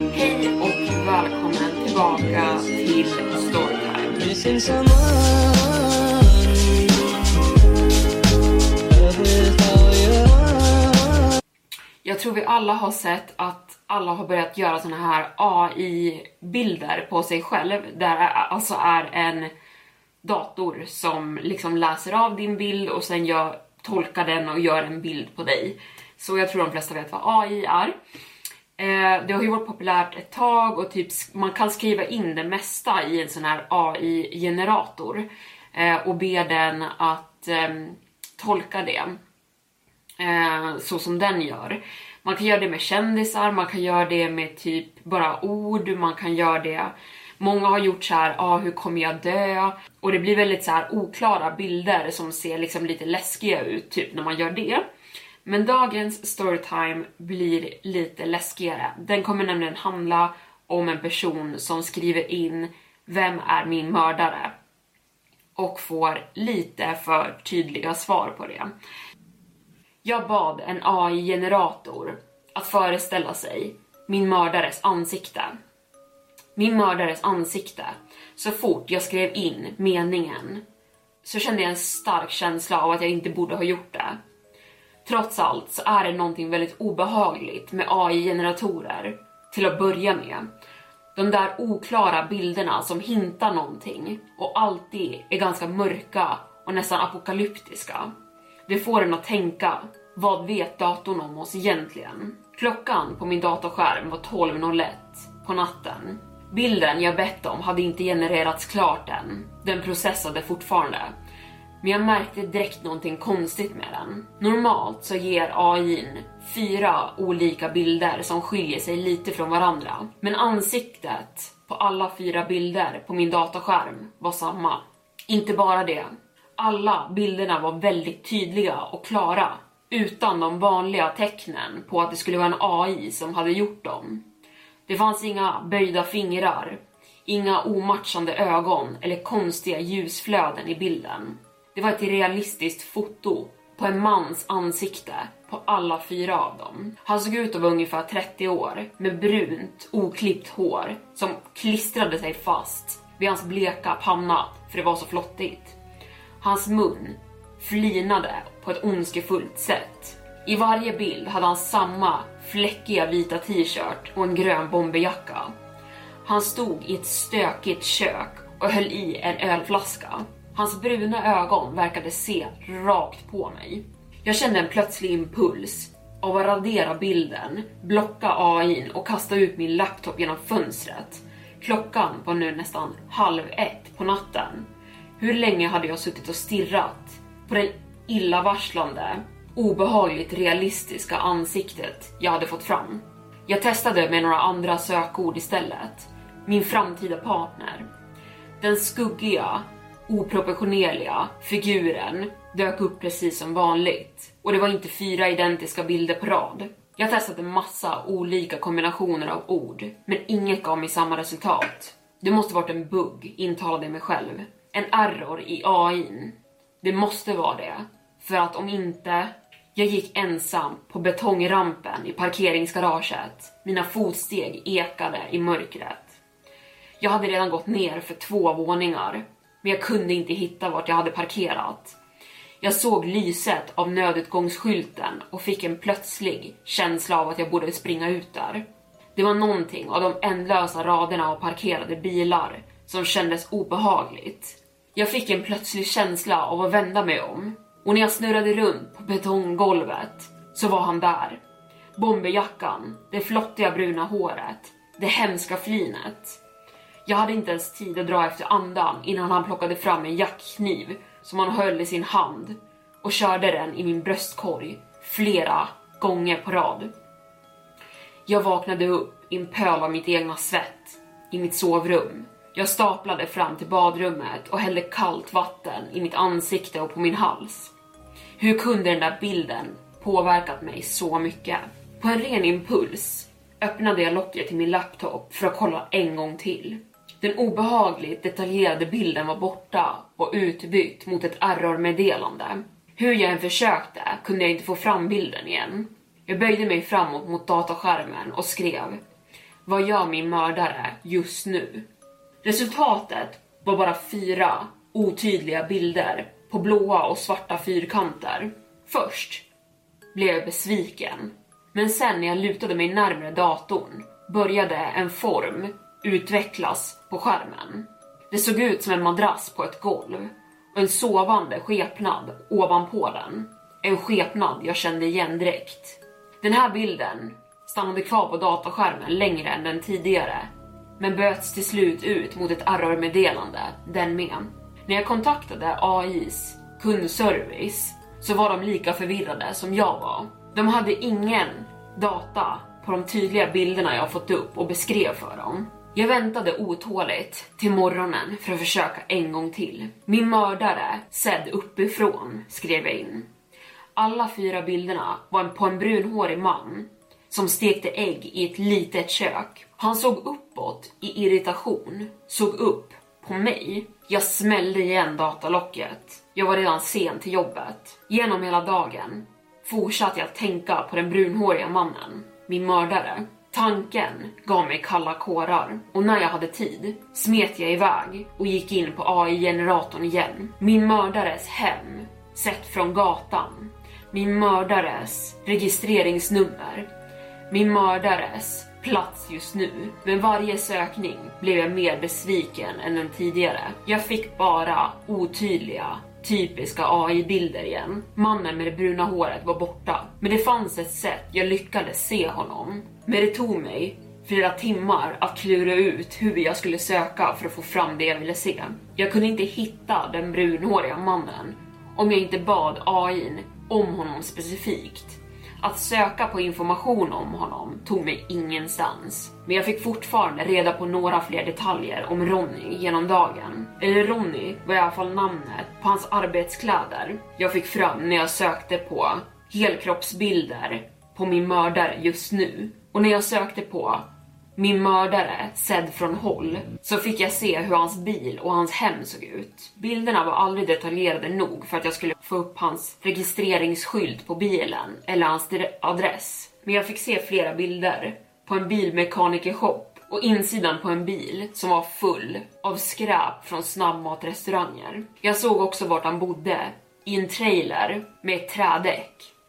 Hej och välkommen tillbaka till Storytime. Jag tror vi alla har sett att alla har börjat göra såna här AI-bilder på sig själv, där det alltså är en dator som liksom läser av din bild och sen gör, tolkar den och gör en bild på dig. Så jag tror de flesta vet vad AI är. Eh, det har ju varit populärt ett tag och typ man kan skriva in det mesta i en sån här AI-generator eh, och be den att eh, tolka det eh, så som den gör. Man kan göra det med kändisar, man kan göra det med typ bara ord, man kan göra det Många har gjort så här, ah, hur kommer jag dö? Och det blir väldigt så här oklara bilder som ser liksom lite läskiga ut, typ när man gör det. Men dagens storytime blir lite läskigare. Den kommer nämligen handla om en person som skriver in Vem är min mördare? Och får lite för tydliga svar på det. Jag bad en AI-generator att föreställa sig min mördares ansikte. Min mördares ansikte. Så fort jag skrev in meningen så kände jag en stark känsla av att jag inte borde ha gjort det. Trots allt så är det någonting väldigt obehagligt med AI-generatorer till att börja med. De där oklara bilderna som hintar någonting och alltid är ganska mörka och nästan apokalyptiska. Det får en att tänka, vad vet datorn om oss egentligen? Klockan på min datorskärm var 12.01 på natten. Bilden jag bett om hade inte genererats klart än. Den processade fortfarande. Men jag märkte direkt någonting konstigt med den. Normalt så ger AIn fyra olika bilder som skiljer sig lite från varandra. Men ansiktet på alla fyra bilder på min dataskärm var samma. Inte bara det. Alla bilderna var väldigt tydliga och klara. Utan de vanliga tecknen på att det skulle vara en AI som hade gjort dem. Det fanns inga böjda fingrar, inga omatchande ögon eller konstiga ljusflöden i bilden. Det var ett realistiskt foto på en mans ansikte på alla fyra av dem. Han såg ut att vara ungefär 30 år med brunt, oklippt hår som klistrade sig fast vid hans bleka panna för det var så flottigt. Hans mun flinade på ett ondskefullt sätt. I varje bild hade han samma fläckiga vita t-shirt och en grön bomberjacka. Han stod i ett stökigt kök och höll i en ölflaska. Hans bruna ögon verkade se rakt på mig. Jag kände en plötslig impuls av att radera bilden, blocka AIn och kasta ut min laptop genom fönstret. Klockan var nu nästan halv ett på natten. Hur länge hade jag suttit och stirrat på det illavarslande, obehagligt realistiska ansiktet jag hade fått fram? Jag testade med några andra sökord istället. Min framtida partner. Den skuggiga, oproportionerliga figuren dök upp precis som vanligt. Och det var inte fyra identiska bilder på rad. Jag testade massa olika kombinationer av ord, men inget gav mig samma resultat. Det måste varit en bugg, intalade jag mig själv. En error i AIn. Det måste vara det. För att om inte... Jag gick ensam på betongrampen i parkeringsgaraget. Mina fotsteg ekade i mörkret. Jag hade redan gått ner för två våningar, men jag kunde inte hitta vart jag hade parkerat. Jag såg lyset av nödutgångsskylten och fick en plötslig känsla av att jag borde springa ut där. Det var någonting av de ändlösa raderna av parkerade bilar som kändes obehagligt. Jag fick en plötslig känsla av att vända mig om och när jag snurrade runt på betonggolvet så var han där. Bomberjackan, det flottiga bruna håret, det hemska flinet. Jag hade inte ens tid att dra efter andan innan han plockade fram en jackkniv som han höll i sin hand och körde den i min bröstkorg flera gånger på rad. Jag vaknade upp i en pöl av mitt egna svett i mitt sovrum. Jag staplade fram till badrummet och hällde kallt vatten i mitt ansikte och på min hals. Hur kunde den där bilden påverkat mig så mycket? På en ren impuls öppnade jag locket till min laptop för att kolla en gång till. Den obehagligt detaljerade bilden var borta och utbytt mot ett errormeddelande. Hur jag än försökte kunde jag inte få fram bilden igen. Jag böjde mig framåt mot dataskärmen och skrev Vad gör min mördare just nu? Resultatet var bara fyra otydliga bilder på blåa och svarta fyrkanter. Först blev jag besviken, men sen när jag lutade mig närmare datorn började en form utvecklas på skärmen. Det såg ut som en madrass på ett golv och en sovande skepnad ovanpå den. En skepnad jag kände igen direkt. Den här bilden stannade kvar på dataskärmen längre än den tidigare, men böts till slut ut mot ett errormeddelande, den med. När jag kontaktade AIs kundservice så var de lika förvirrade som jag var. De hade ingen data på de tydliga bilderna jag fått upp och beskrev för dem. Jag väntade otåligt till morgonen för att försöka en gång till. Min mördare, sedd uppifrån, skrev jag in. Alla fyra bilderna var på en brunhårig man som stekte ägg i ett litet kök. Han såg uppåt i irritation, såg upp på mig. Jag smällde igen datalocket. Jag var redan sen till jobbet. Genom hela dagen fortsatte jag att tänka på den brunhåriga mannen, min mördare. Tanken gav mig kalla kårar och när jag hade tid smet jag iväg och gick in på AI-generatorn igen. Min mördares hem, sett från gatan. Min mördares registreringsnummer. Min mördares plats just nu. Men varje sökning blev jag mer besviken än den tidigare. Jag fick bara otydliga, typiska AI-bilder igen. Mannen med det bruna håret var borta. Men det fanns ett sätt jag lyckades se honom. Men det tog mig flera timmar att klura ut hur jag skulle söka för att få fram det jag ville se. Jag kunde inte hitta den brunhåriga mannen om jag inte bad AIn om honom specifikt. Att söka på information om honom tog mig ingenstans. Men jag fick fortfarande reda på några fler detaljer om Ronny genom dagen. Eller Ronny var i alla fall namnet på hans arbetskläder jag fick fram när jag sökte på helkroppsbilder på min mördare just nu. Och när jag sökte på min mördare sedd från håll så fick jag se hur hans bil och hans hem såg ut. Bilderna var aldrig detaljerade nog för att jag skulle få upp hans registreringsskylt på bilen eller hans adress. Men jag fick se flera bilder på en bilmekanikershop och insidan på en bil som var full av skräp från snabbmatrestauranger. Jag såg också vart han bodde, i en trailer med ett trädäck.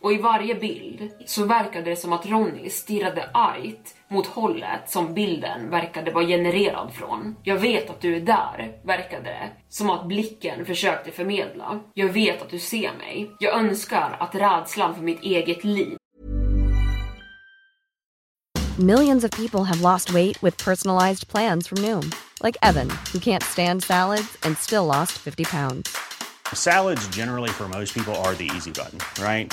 Och i varje bild så verkade det som att Ronny stirrade argt mot hållet som bilden verkade vara genererad från. Jag vet att du är där, verkade det. Som att blicken försökte förmedla. Jag vet att du ser mig. Jag önskar att rädslan för mitt eget liv Millions of people have lost weight with personalized plans from Noom, like Evan, who can't stand salads and still lost 50 pounds. Salads, generally, for most people, are the easy button, right?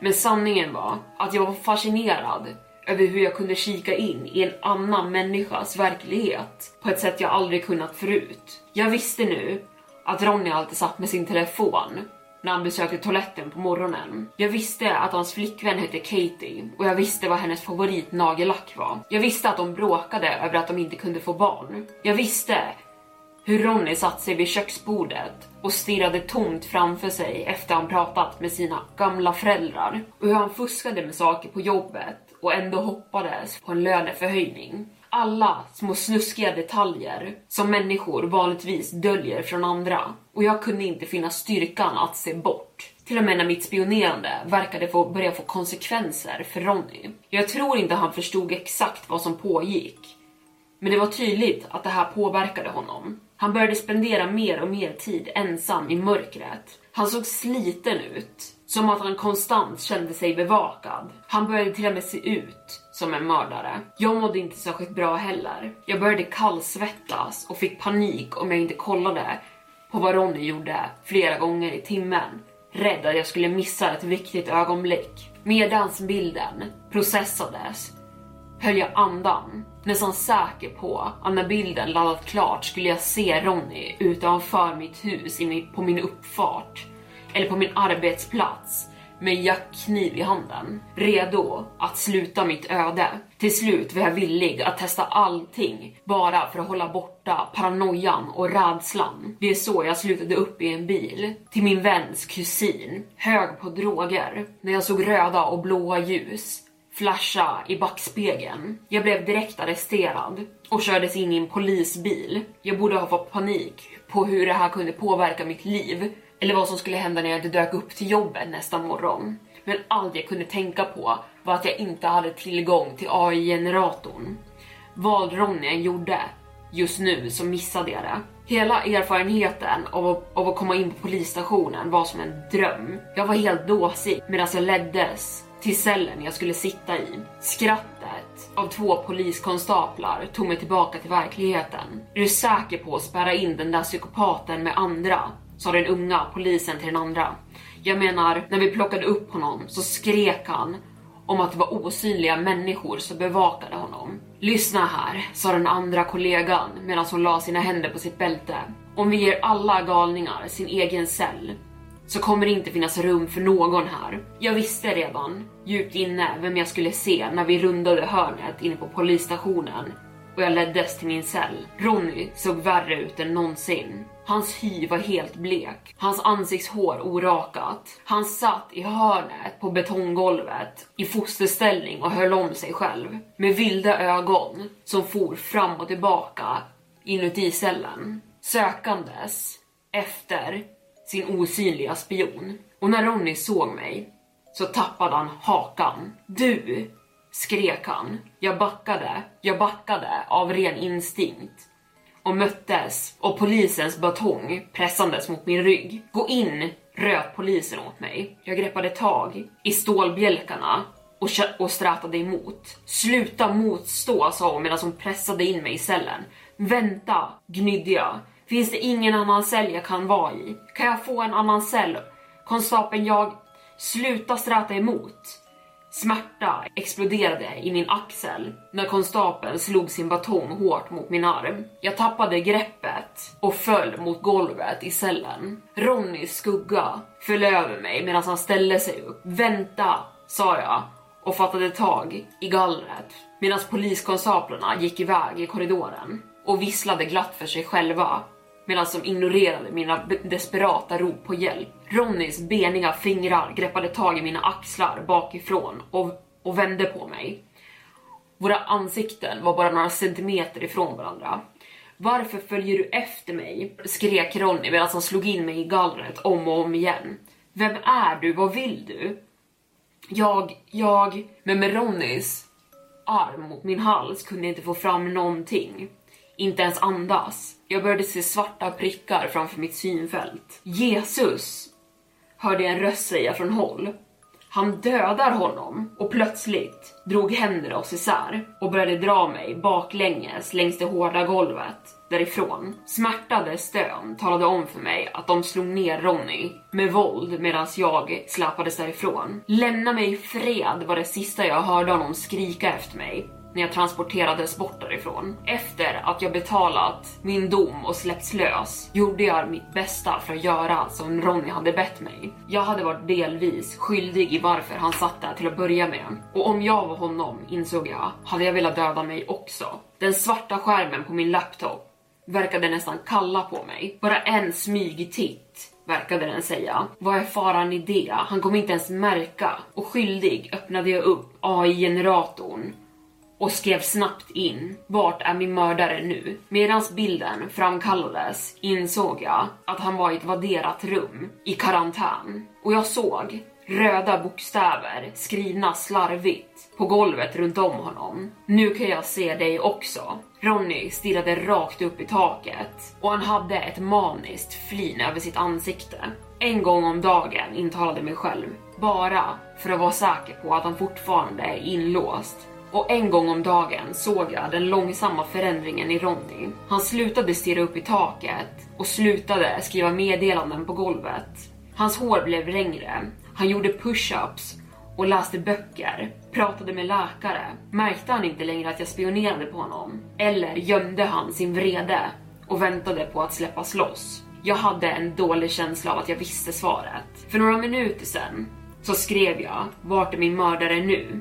Men sanningen var att jag var fascinerad över hur jag kunde kika in i en annan människas verklighet på ett sätt jag aldrig kunnat förut. Jag visste nu att Ronny alltid satt med sin telefon när han besökte toaletten på morgonen. Jag visste att hans flickvän hette Katie och jag visste vad hennes favoritnagellack var. Jag visste att de bråkade över att de inte kunde få barn. Jag visste hur Ronny satt sig vid köksbordet och stirrade tomt framför sig efter han pratat med sina gamla föräldrar och hur han fuskade med saker på jobbet och ändå hoppades på en löneförhöjning. Alla små snuskiga detaljer som människor vanligtvis döljer från andra och jag kunde inte finna styrkan att se bort. Till och med när mitt spionerande verkade få börja få konsekvenser för Ronny. Jag tror inte han förstod exakt vad som pågick. Men det var tydligt att det här påverkade honom. Han började spendera mer och mer tid ensam i mörkret. Han såg sliten ut, som att han konstant kände sig bevakad. Han började till och med se ut som en mördare. Jag mådde inte särskilt bra heller. Jag började kallsvettas och fick panik om jag inte kollade på vad Ronny gjorde flera gånger i timmen. Rädd att jag skulle missa ett viktigt ögonblick. Medans bilden processades höll jag andan. Nästan säker på att när bilden laddat klart skulle jag se Ronny utanför mitt hus på min uppfart. Eller på min arbetsplats med en jackkniv i handen. Redo att sluta mitt öde. Till slut var jag villig att testa allting bara för att hålla borta paranoian och rädslan. Det är så jag slutade upp i en bil till min väns kusin, hög på droger, när jag såg röda och blåa ljus flasha i backspegeln. Jag blev direkt arresterad och kördes in i en polisbil. Jag borde ha fått panik på hur det här kunde påverka mitt liv eller vad som skulle hända när jag dök upp till jobbet nästa morgon. Men allt jag kunde tänka på var att jag inte hade tillgång till AI-generatorn. Vad Ronny än gjorde just nu så missade jag det. Hela erfarenheten av att, av att komma in på polisstationen var som en dröm. Jag var helt dåsig medan jag leddes till cellen jag skulle sitta i. Skrattet av två poliskonstaplar tog mig tillbaka till verkligheten. Är du säker på att spärra in den där psykopaten med andra? Sa den unga polisen till den andra. Jag menar, när vi plockade upp honom så skrek han om att det var osynliga människor som bevakade honom. Lyssna här, sa den andra kollegan medan hon la sina händer på sitt bälte. Om vi ger alla galningar sin egen cell så kommer det inte finnas rum för någon här. Jag visste redan djupt inne vem jag skulle se när vi rundade hörnet inne på polisstationen och jag leddes till min cell. Ronny såg värre ut än någonsin. Hans hy var helt blek, hans ansiktshår orakat. Han satt i hörnet på betonggolvet i fosterställning och höll om sig själv med vilda ögon som for fram och tillbaka inuti cellen sökandes efter sin osynliga spion. Och när Ronny såg mig så tappade han hakan. Du! skrek han. Jag backade, jag backade av ren instinkt och möttes av polisens batong pressandes mot min rygg. Gå in, röt polisen åt mig. Jag greppade tag i stålbjälkarna och, och strätade emot. Sluta motstå, sa hon medan hon pressade in mig i cellen. Vänta, gnydde jag. Finns det ingen annan cell jag kan vara i? Kan jag få en annan cell? Konstapeln, jag... Sluta sträta emot! Smärta exploderade i min axel när konstapeln slog sin batong hårt mot min arm. Jag tappade greppet och föll mot golvet i cellen. Ronnys skugga föll över mig medan han ställde sig upp. Vänta, sa jag och fattade tag i gallret medan poliskonstaplarna gick iväg i korridoren och visslade glatt för sig själva medan de ignorerade mina desperata rop på hjälp. Ronnys beniga fingrar greppade tag i mina axlar bakifrån och, och vände på mig. Våra ansikten var bara några centimeter ifrån varandra. Varför följer du efter mig? skrek Ronny medan han slog in mig i gallret om och om igen. Vem är du? Vad vill du? Jag, jag, men med Ronnys arm mot min hals kunde jag inte få fram någonting. Inte ens andas. Jag började se svarta prickar framför mitt synfält. Jesus! Hörde jag en röst säga från håll. Han dödar honom och plötsligt drog händerna oss isär och började dra mig baklänges längs det hårda golvet därifrån. Smärtade stön talade om för mig att de slog ner Ronny med våld medan jag släpades därifrån. Lämna mig i fred var det sista jag hörde honom skrika efter mig när jag transporterades bort därifrån. Efter att jag betalat min dom och släppts lös gjorde jag mitt bästa för att göra som Ronny hade bett mig. Jag hade varit delvis skyldig i varför han satt där till att börja med. Och om jag var honom, insåg jag, hade jag velat döda mig också. Den svarta skärmen på min laptop verkade nästan kalla på mig. Bara en smygtitt verkade den säga. Vad är faran i det? Han kommer inte ens märka. Och skyldig öppnade jag upp AI-generatorn och skrev snabbt in “Vart är min mördare nu?” Medans bilden framkallades insåg jag att han var i ett vadderat rum i karantän och jag såg röda bokstäver skrivna slarvigt på golvet runt om honom. Nu kan jag se dig också. Ronny stirrade rakt upp i taket och han hade ett maniskt flin över sitt ansikte. En gång om dagen intalade mig själv, bara för att vara säker på att han fortfarande är inlåst och en gång om dagen såg jag den långsamma förändringen i Ronny. Han slutade stirra upp i taket och slutade skriva meddelanden på golvet. Hans hår blev längre, han gjorde push-ups och läste böcker, pratade med läkare. Märkte han inte längre att jag spionerade på honom? Eller gömde han sin vrede och väntade på att släppas loss? Jag hade en dålig känsla av att jag visste svaret. För några minuter sedan så skrev jag “Vart är min mördare nu?”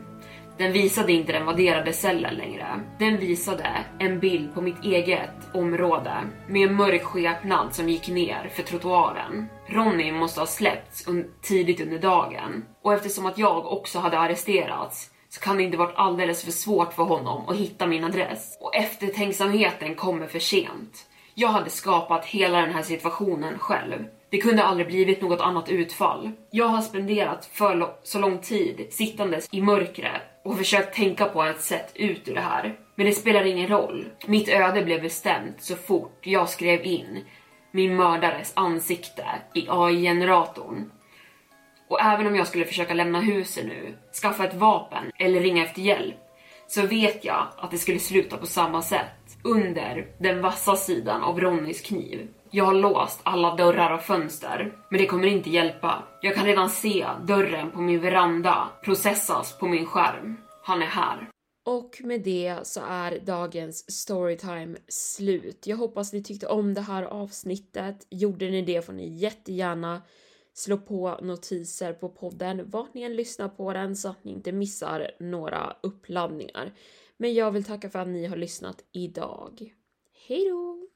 Den visade inte den vadderade cellen längre. Den visade en bild på mitt eget område med en mörk skepnad som gick ner för trottoaren. Ronny måste ha släppts un tidigt under dagen och eftersom att jag också hade arresterats så kan det inte varit alldeles för svårt för honom att hitta min adress. Och eftertänksamheten kommer för sent. Jag hade skapat hela den här situationen själv. Det kunde aldrig blivit något annat utfall. Jag har spenderat för så lång tid sittandes i mörkret och försökt tänka på ett sätt ut ur det här. Men det spelar ingen roll. Mitt öde blev bestämt så fort jag skrev in min mördares ansikte i AI-generatorn. Och även om jag skulle försöka lämna huset nu, skaffa ett vapen eller ringa efter hjälp så vet jag att det skulle sluta på samma sätt. Under den vassa sidan av Ronnys kniv. Jag har låst alla dörrar och fönster, men det kommer inte hjälpa. Jag kan redan se dörren på min veranda processas på min skärm. Han är här. Och med det så är dagens storytime slut. Jag hoppas ni tyckte om det här avsnittet. Gjorde ni det får ni jättegärna slå på notiser på podden vart ni än lyssnar på den så att ni inte missar några uppladdningar. Men jag vill tacka för att ni har lyssnat idag. Hejdå!